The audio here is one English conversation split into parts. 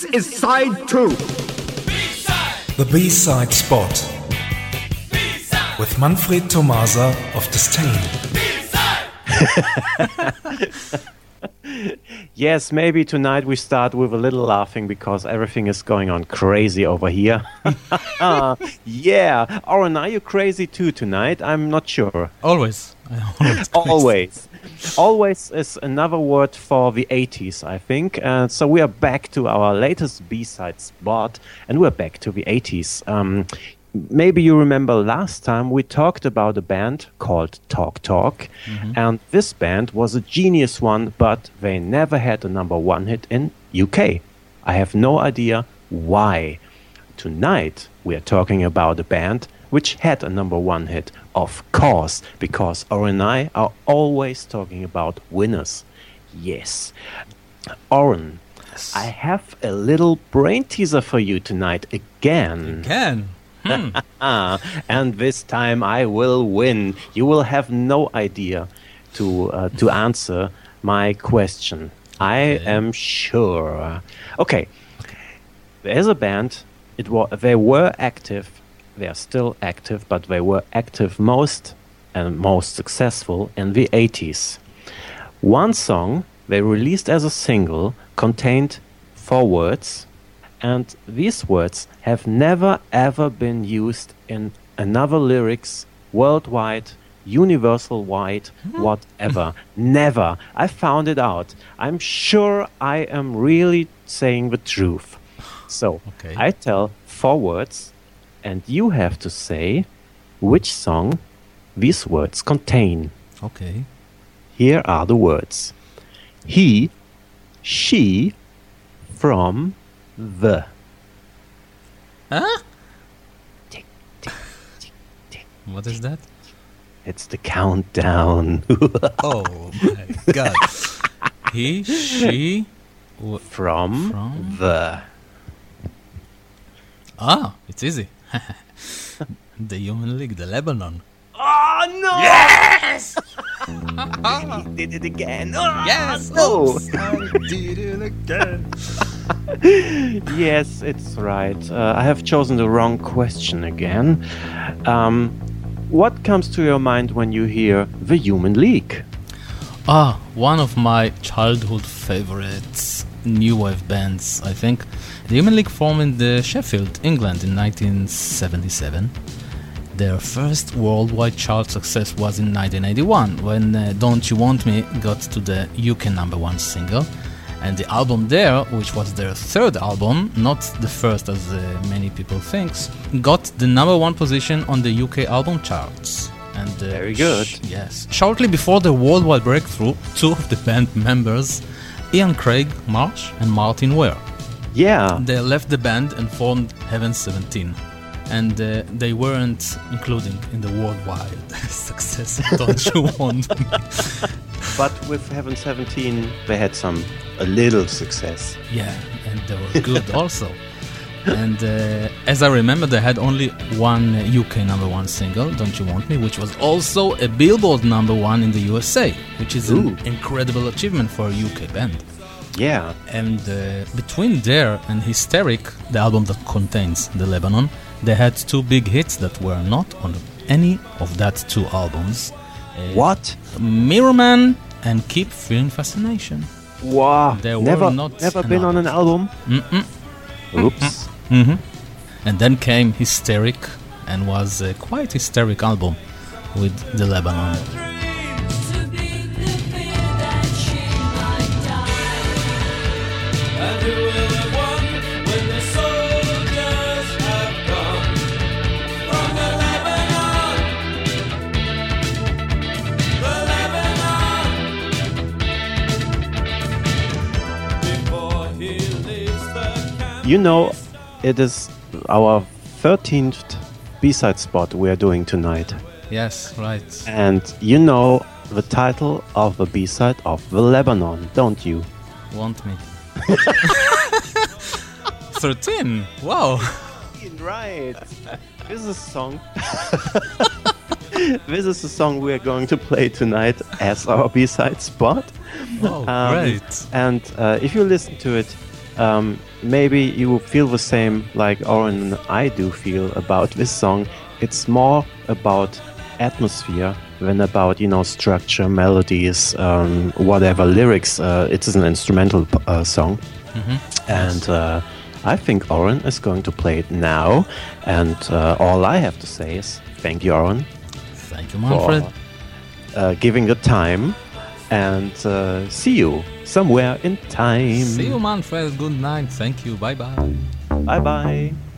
This is side two. The B-side spot with Manfred Tomasa of Disdain. Yes, maybe tonight we start with a little laughing because everything is going on crazy over here. yeah, Oren, are you crazy too tonight? I'm not sure. Always. Always. Always is another word for the 80s, I think. Uh, so we are back to our latest B-side spot, and we're back to the 80s. Um, maybe you remember last time we talked about a band called Talk Talk, mm-hmm. and this band was a genius one, but they never had a number one hit in UK. I have no idea why. Tonight we are talking about a band which had a number one hit, of course, because Oren and I are always talking about winners. Yes. Oren, I have a little brain teaser for you tonight again. Can. Ah, and this time I will win. You will have no idea to uh, to answer my question. I am sure. Okay, there's a band. It was they were active. They are still active, but they were active most and most successful in the 80s. One song they released as a single contained four words and these words have never ever been used in another lyrics worldwide universal wide hmm. whatever. Never. I found it out. I'm sure i am really saying the truth. So Okay. i tell four words and you have to say which song these words contain. Okay. here are the words. He she from the Huh? tick tick tick tick What is that? It's the countdown. Oh my god. he, she. w- From, From? the. Ah, it's easy. the Human League, the Lebanon. Oh no! Yes! he did it again. Oh, Yes! no! did it again. yes, it's right. Uh, I have chosen the wrong question again. Um, what comes to your mind when you hear the Human League? Ah, one of my childhood favorites new wave bands, I think. The Human League formed in the Sheffield, England in 1977. Their first worldwide chart success was in 1981 when uh, Don't You Want Me got to the UK number one single. And the album Dare, which was their third album, not the first as uh, many people think, got the number one position on the UK album charts. And uh, Very good. sh- yes. Shortly before the worldwide breakthrough, two of the band members, Ian Craig Marsh and Martyn Ware, Yeah. they left the band and formed Heaven 17. And uh, they weren't including in the worldwide success. Don't you want me? But with Heaven 17, they had some, a little success. Yeah, and they were good also. And uh, as I remember, they had only one UK number one single, Don't You Want Me, which was also a Billboard number one in the USA, which is Ooh. an incredible achievement for a UK band. Yeah. And uh, between Dare and Hysteric, the album that contains the Lebanon, they had two big hits that were not on any of that two albums. Uh, What? Mirror Man and Keep Feeling Fascination. Wow. They were never, not never been on an album. Mm-mm. Oops. hmm And then came Hysteric and was a quite hysteric album with the Lebanon. You know, it is our 13th B-side spot we are doing tonight. Yes, right. And you know the title of the B-side of the Lebanon, don't you? Want me? 13. Wow. Right. This is a song. this is the song we are going to play tonight as our B-side spot. Oh, Um, great. And uh, if you listen to it, um, maybe you feel the same like Oren and I do feel about this song. It's more about atmosphere than about you know structure, melodies, um, whatever lyrics. Uh, it is an instrumental uh, song, and uh, I think Oren is going to play it now. And uh, all I have to say is thank you, Oren, Thank you, Manfred. for uh, giving the time, and uh, see you somewhere in time. See you, Manfred. Good night. Thank you. Bye bye. Bye bye.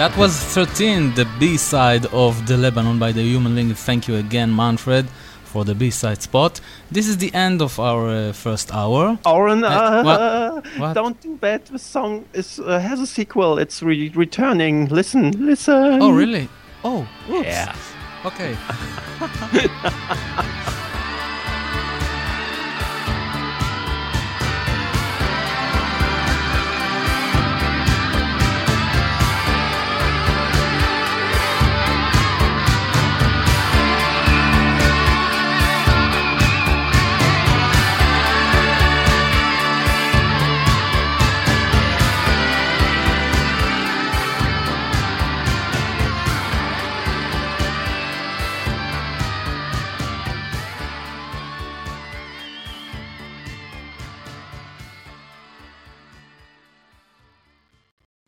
That was 13, the B side of The Lebanon by the Human League. Thank you again, Manfred, for the B side spot. This is the end of our uh, first hour. Oren, Uh, what? What? don't do that. The song is uh, has a sequel. It's re- returning. Listen, listen. Oh, really? Oh, oops. Yeah. Okay.